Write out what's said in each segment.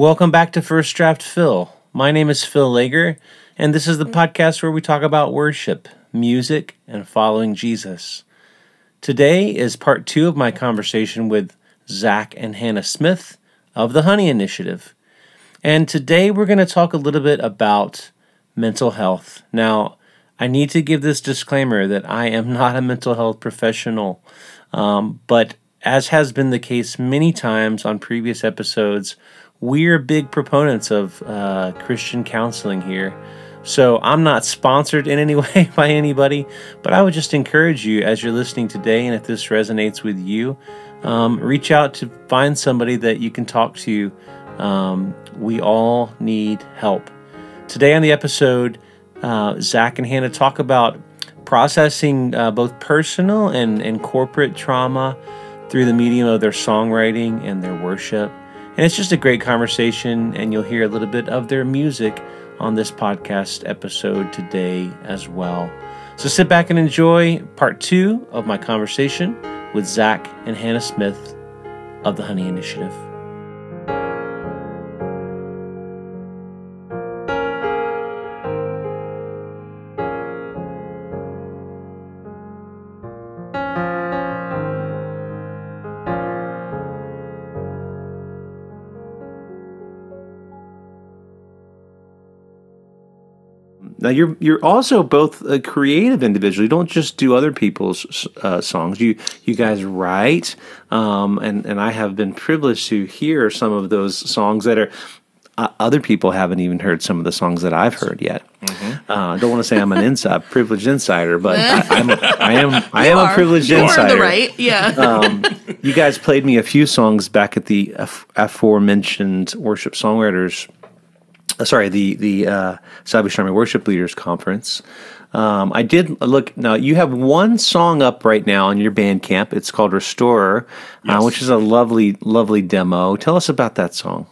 Welcome back to First Draft Phil. My name is Phil Laeger, and this is the podcast where we talk about worship, music, and following Jesus. Today is part two of my conversation with Zach and Hannah Smith of the Honey Initiative. And today we're going to talk a little bit about mental health. Now, I need to give this disclaimer that I am not a mental health professional, um, but as has been the case many times on previous episodes, we're big proponents of uh, Christian counseling here. So I'm not sponsored in any way by anybody, but I would just encourage you as you're listening today, and if this resonates with you, um, reach out to find somebody that you can talk to. Um, we all need help. Today on the episode, uh, Zach and Hannah talk about processing uh, both personal and, and corporate trauma through the medium of their songwriting and their worship. And it's just a great conversation, and you'll hear a little bit of their music on this podcast episode today as well. So sit back and enjoy part two of my conversation with Zach and Hannah Smith of the Honey Initiative. Now you're you're also both a creative individual. You don't just do other people's uh, songs. You you guys write, um, and and I have been privileged to hear some of those songs that are. Uh, other people haven't even heard some of the songs that I've heard yet. Mm-hmm. Uh, I don't want to say I'm an inside privileged insider, but I, I'm I am I am are. a privileged you insider. Are the right, yeah. um, you guys played me a few songs back at the aforementioned worship songwriters uh, sorry, the the uh, Salvation Army Worship Leaders Conference. Um, I did look. Now you have one song up right now on your Bandcamp. It's called Restorer, Yes. uh, which is a lovely, lovely demo. Tell us about that song.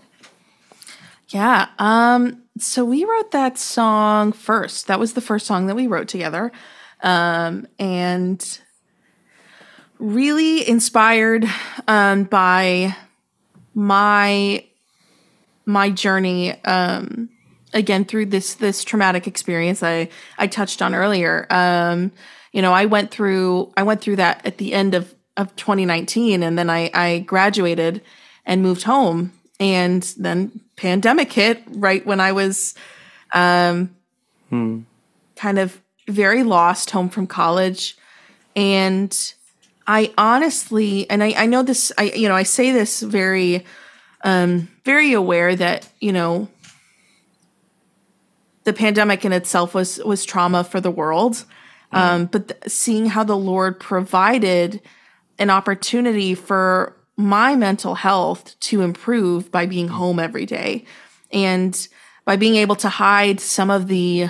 yeah. Um, so we wrote that song first. That was the first song that we wrote together. Um, and really inspired um, by my my journey um, again through this this traumatic experience I I touched on earlier. Um, you know, I went through I went through that at the end of of 2019, and then I I graduated and moved home, and then pandemic hit right when I was um, kind of very lost home from college, and I honestly, and I, I know this, I you know, I say this very um, very aware that you know the pandemic in itself was was trauma for the world. Um, but th- seeing how the lord provided an opportunity for my mental health to improve by being home every day and by being able to hide some of the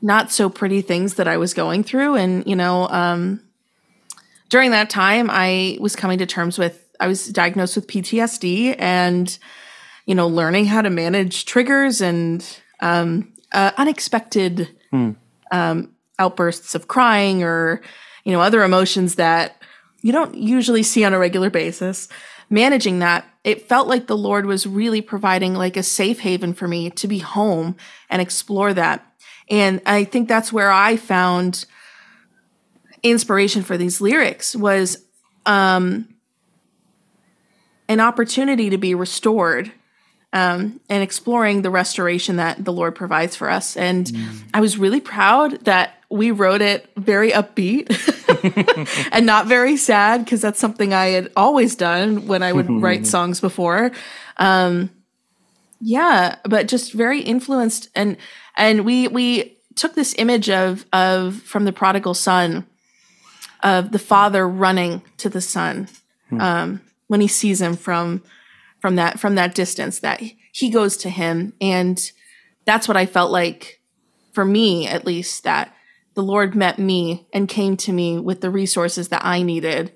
not so pretty things that i was going through. And you know um, during that time i was coming to terms with i was diagnosed with ptsd and you know learning how to manage triggers and um, uh, unexpected um, outbursts of crying or you know other emotions that you don't usually see on a regular basis. Managing that it felt like the lord was really providing like a safe haven for me to be home and explore that. And i think that's where i found inspiration for these lyrics was um, an opportunity to be restored um, and exploring the restoration that the Lord provides for us. And I was really proud that we wrote it very upbeat and not very sad because that's something I had always done when I would write songs before. Um, yeah, but just very influenced and and we we took this image of of from the prodigal son of the father running to the son um, when he sees him from from that from that distance that he goes to him. And that's what i felt like for me at least that the lord met me and came to me with the resources that i needed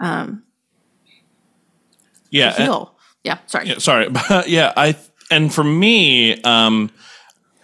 um yeah, to and- yeah sorry. Yeah, sorry, yeah, I and for me, um,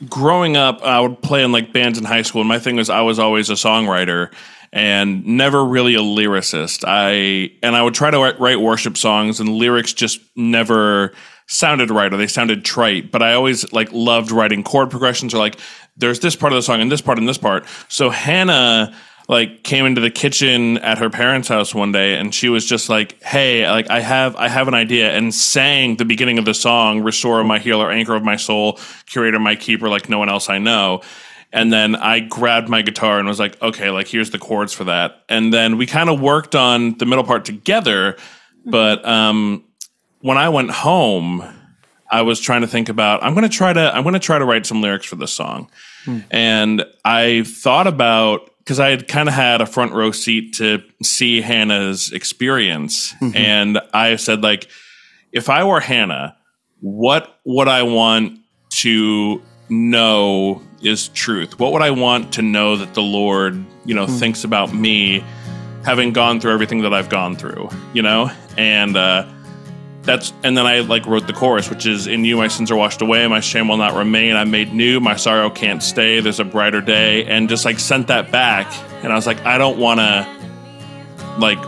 growing up, I would play in like bands in high school. And my thing was I was always a songwriter and never really a lyricist. I and I would try to write, worship songs, and lyrics just never sounded right or they sounded trite. But I always like loved writing chord progressions or like there's this part of the song and this part and this part. So Hannah like came into the kitchen at her parents' house one day and she was just like, "Hey, like I have I have an idea," and sang the beginning of the song, "Restorer, my healer, anchor of my soul, curator, my keeper, like no one else I know." And then I grabbed my guitar and was like, "Okay, like here's the chords for that." And then we kind of worked on the middle part together, but um, when I went home, I was trying to think about I'm going to try to I'm going to try to write some lyrics for this song. And I thought about because I had kind of had a front row seat to see Hannah's experience. And I said, like, if I were Hannah, what would I want to know is truth? What would I want to know that the Lord, you know, thinks about me having gone through everything that I've gone through, you know? And uh that's and then I like wrote the chorus, which is in you my sins are washed away, my shame will not remain. I'm made new, my sorrow can't stay. There's a brighter day, and just like sent that back, and I was like, I don't want to, like,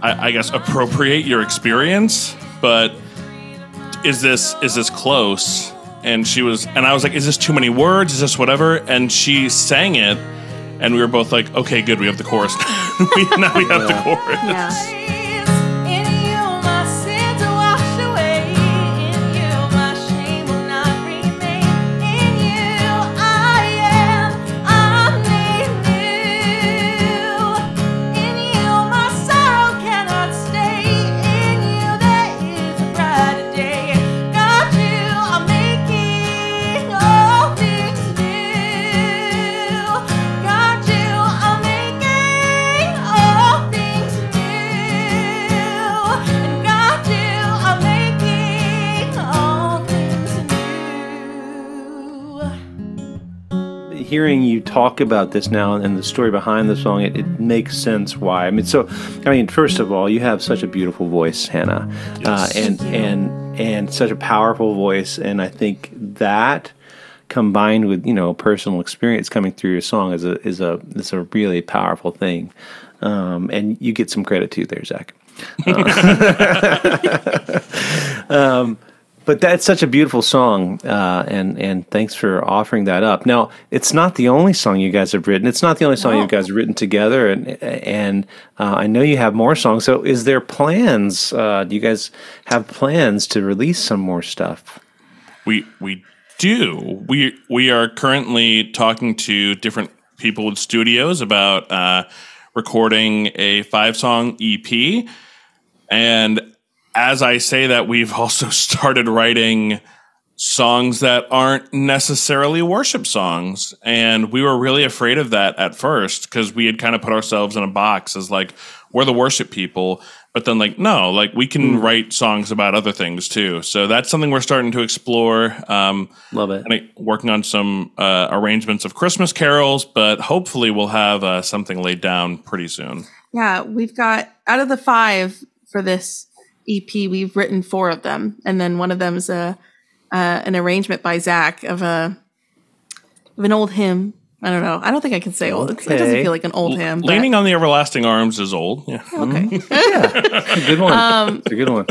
I, I guess appropriate your experience, but is this is this close? And she was, and I was like, is this too many words? Is this whatever? And she sang it, and we were both like, okay, good, we have the chorus. we, now we have the chorus. Yeah. Talk about this now and the story behind the song, it, it makes sense why. I mean, so I mean, first of all, you have such a beautiful voice, Hannah, uh, Yes. and and and such a powerful voice, and I think that combined with you know personal experience coming through your song is a is a is a really powerful thing, um, and you get some credit too there, Zach. But that's such a beautiful song, uh, and and thanks for offering that up. Now, it's not the only song you guys have written. It's not the only song you guys have written together, and and uh, I know you have more songs. So, is there plans? Uh, do you guys have plans to release some more stuff? We we do. We we are currently talking to different people with studios about uh, recording a five song EP, and as I say that, we've also started writing songs that aren't necessarily worship songs, and we were really afraid of that at first because we had kind of put ourselves in a box as like we're the worship people. But then, like, no, like we can write songs about other things too. So that's something we're starting to explore. Um, Love it. and I- working on some uh, arrangements of Christmas carols, but hopefully we'll have uh, something laid down pretty soon. Yeah, we've got out of the five for this EP, we've written four of them, and then one of them is a uh, an arrangement by Zach of a of an old hymn. I don't know. I don't think I can say old. It's- It doesn't feel like an old hymn. but- Leaning on the everlasting arms is old. Yeah. okay. It's a good one. it's a good one.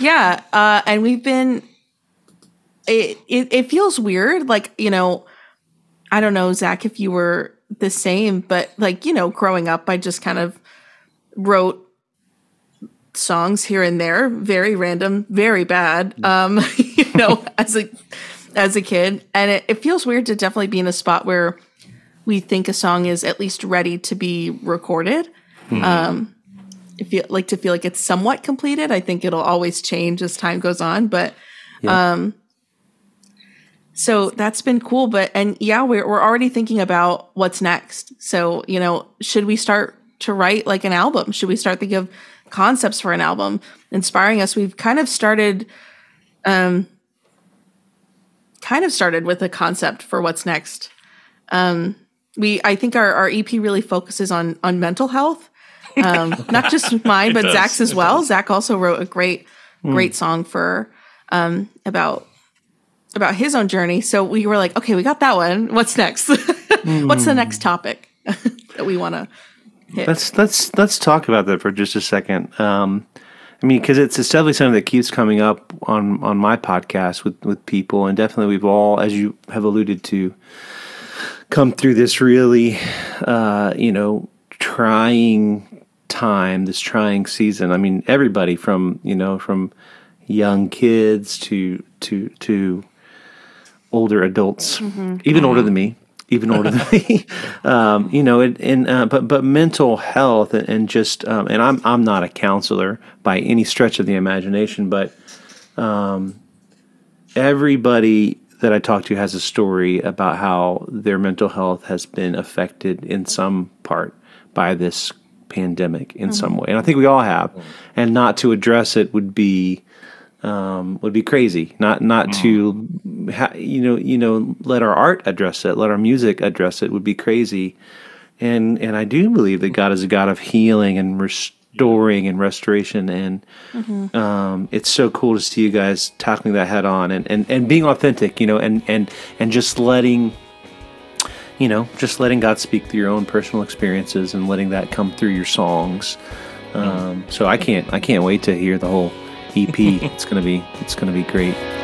Yeah, uh, and we've been. It, it it feels weird, like you know, I don't know, Zach, if you were the same, but like you know, growing up, I just kind of wrote songs here and there, very random, very bad. Um, you know, as a as a kid, and it, it feels weird to definitely be in a spot where we think a song is at least ready to be recorded um if you like to feel like it's somewhat completed. I think it'll always change as time goes on, but um so that's been cool but and yeah we're we're already thinking about what's next. So, you know, should we start to write like an album? Should we start thinking of concepts for an album inspiring us? We've kind of started um kind of started with a concept for what's next. Um we I think our, our EP really focuses on on mental health um, not just mine, but does. Zach's as It well. does. Zach also wrote a great, great song for um, about about his own journey. So we were like, okay, we got that one. What's next? What's the next topic that we want to hit? Let's let's let's talk about that for just a second. Um, I mean, because it's, it's definitely something that keeps coming up on on my podcast with with people, and definitely we've all, as you have alluded to, come through this really, uh, you know, trying time, this trying season. I mean, everybody from you know from young kids to to to older adults, even older than me, even older than me. Um, you know, it, and uh, but but mental health and, and just um, and I'm I'm not a counselor by any stretch of the imagination, but um, everybody that I talk to has a story about how their mental health has been affected in some part by this pandemic in some way, and I think we all have. And not to address it would be um, would be crazy. Not not to ha- you know you know let our art address it, let our music address it would be crazy. And and I do believe that God is a God of healing and restoring and restoration. And um, it's so cool to see you guys tackling that head on and, and, and being authentic. You know, and and and just letting you know just letting God speak through your own personal experiences and letting that come through your songs. Um, so I can't I can't wait to hear the whole EP. it's gonna be it's gonna be great.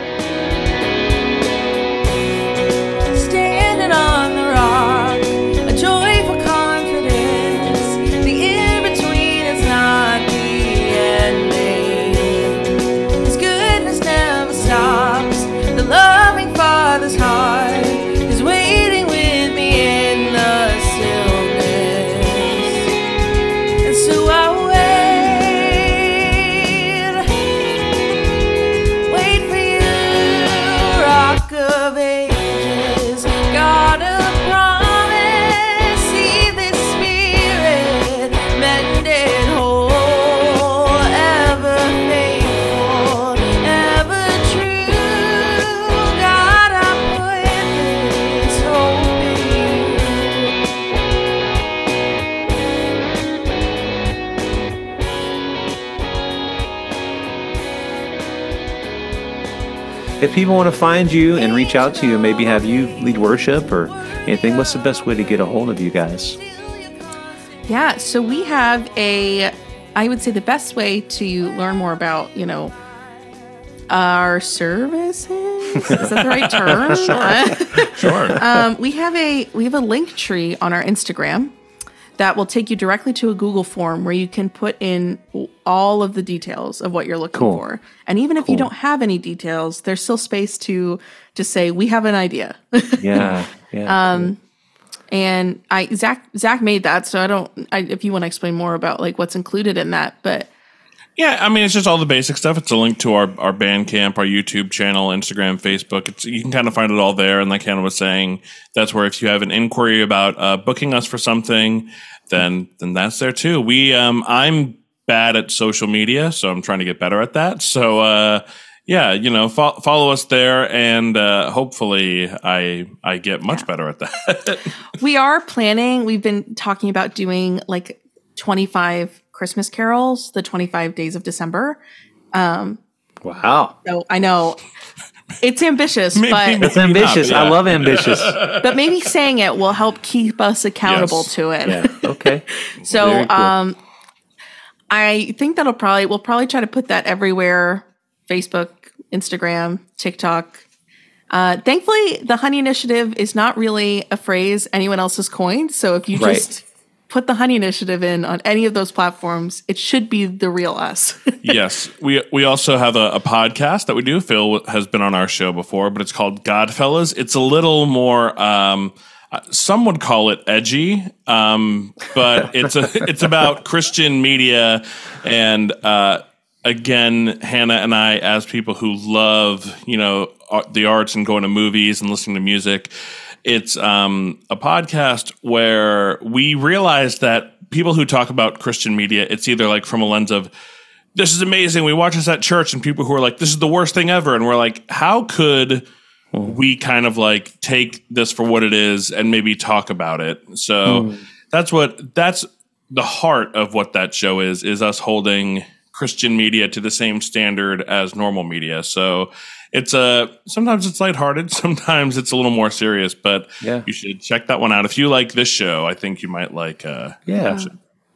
If people want to find you and reach out to you, and maybe have you lead worship or anything, what's the best way to get a hold of you guys? Yeah, so we have a I would say the best way to learn more about, you know, our services. Is that the right term? Sure. um, we have a we have a link tree on our Instagram that will take you directly to a Google form where you can put in all of the details of what you're looking Cool. for. And even if you don't have any details, there's still space to to say we have an idea. Yeah, yeah. Um, and I Zach Zach made that, so I don't. I, if you want to explain more about like what's included in that, but Yeah, I mean it's just all the basic stuff. It's a link to our our Bandcamp, our YouTube channel, Instagram, Facebook. It's you can kind of find it all there. And like Hannah was saying, that's where if you have an inquiry about uh, booking us for something, then then that's there too. We um I'm bad at social media, so I'm trying to get better at that. So uh yeah, you know, fo- follow us there, and uh, hopefully, I I get much better at that. we are planning. We've been talking about doing like 25 Christmas carols, the 25 days of December. wow. So I know it's ambitious, Maybe- but It's ambitious. yeah. I love ambitious. but maybe saying it will help keep us accountable Yes. to it. Yeah. Okay. So cool. um I think that'll probably we'll probably try to put that everywhere Facebook, Instagram, TikTok. Uh, thankfully, the Honey Initiative is not really a phrase anyone else has coined. So if you Right. just put the Honey Initiative in on any of those platforms, it should be the real us. yes, we we also have a, a podcast that we do. Phil has been on our show before, but it's called Godfellas. It's a little more. Um, uh, some would call it edgy, um, but it's a it's about Christian media and. Uh, Again, Hannah and I, as people who love, you know, the arts and going to movies and listening to music, it's um, a podcast where we realize that people who talk about Christian media, it's either like from a lens of this is amazing. We watch this at church, and people who are like, this is the worst thing ever. And we're like, how could we kind of like take this for what it is and maybe talk about it? So that's what that's the heart of what that show is, is us holding Christian media to the same standard as normal media. So it's a sometimes it's lighthearted, sometimes it's a little more serious, but Yeah. you should check that one out. If you like this show, I think you might like uh Yeah.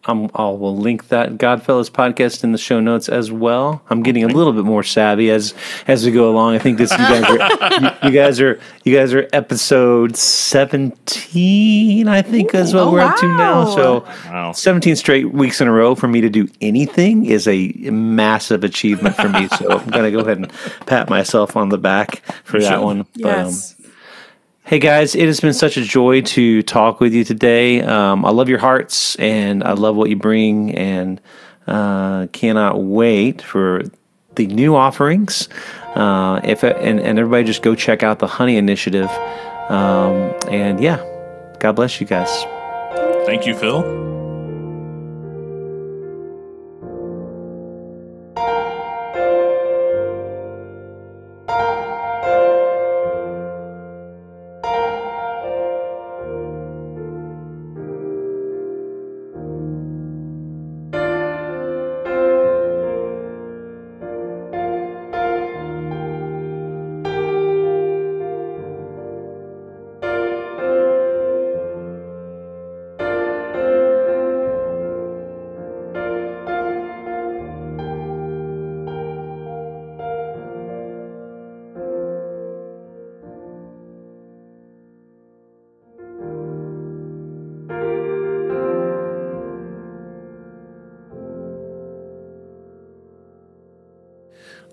Um, I'll will link that Godfellas podcast in the show notes as well. I'm getting a little bit more savvy as as we go along. I think this you guys are you, you guys are you guys are episode 17. I think is what oh, we're up to now. So Wow. 17 straight weeks in a row for me to do anything is a massive achievement for me. So I'm gonna go ahead and pat myself on the back for You that should. one. But, um, Yes. Hey guys, it has been such a joy to talk with you today. Um, I love your hearts and I love what you bring, and uh, cannot wait for the new offerings. Uh, if and, and everybody just go check out the Honey Initiative. Um, and yeah, God bless you guys. Thank you, Phil.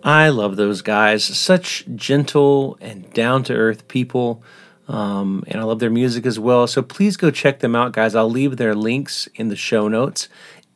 I love those guys. Such gentle and down to earth people. Um, and I love their music as well. So please go check them out, guys. I'll leave their links in the show notes.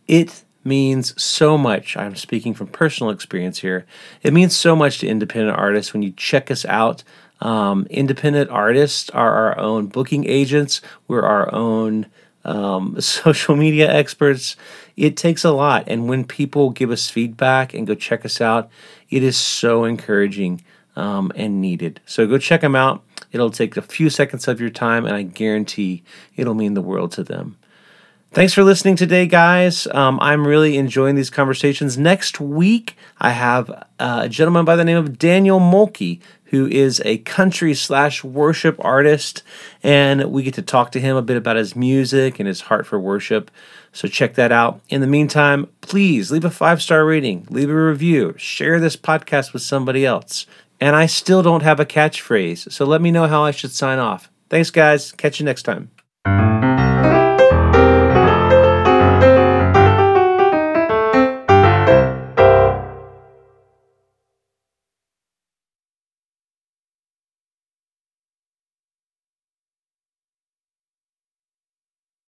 It means so much. I'm speaking from personal experience here. It means so much to independent artists when you check us out. Um, independent artists are our own booking agents, we're our own um, social media experts. It takes a lot. And when people give us feedback and go check us out, it is so encouraging um, and needed. So go check them out. It'll take a few seconds of your time, and I guarantee it'll mean the world to them. Thanks for listening today, guys. Um, I'm really enjoying these conversations. Next week, I have a gentleman by the name of Daniel Mulkey, who is a country slash worship artist, and we get to talk to him a bit about his music and his heart for worship. So check that out. In the meantime, please leave a five star rating, leave a review, share this podcast with somebody else. And I still don't have a catchphrase, so let me know how I should sign off. Thanks, guys. Catch you next time.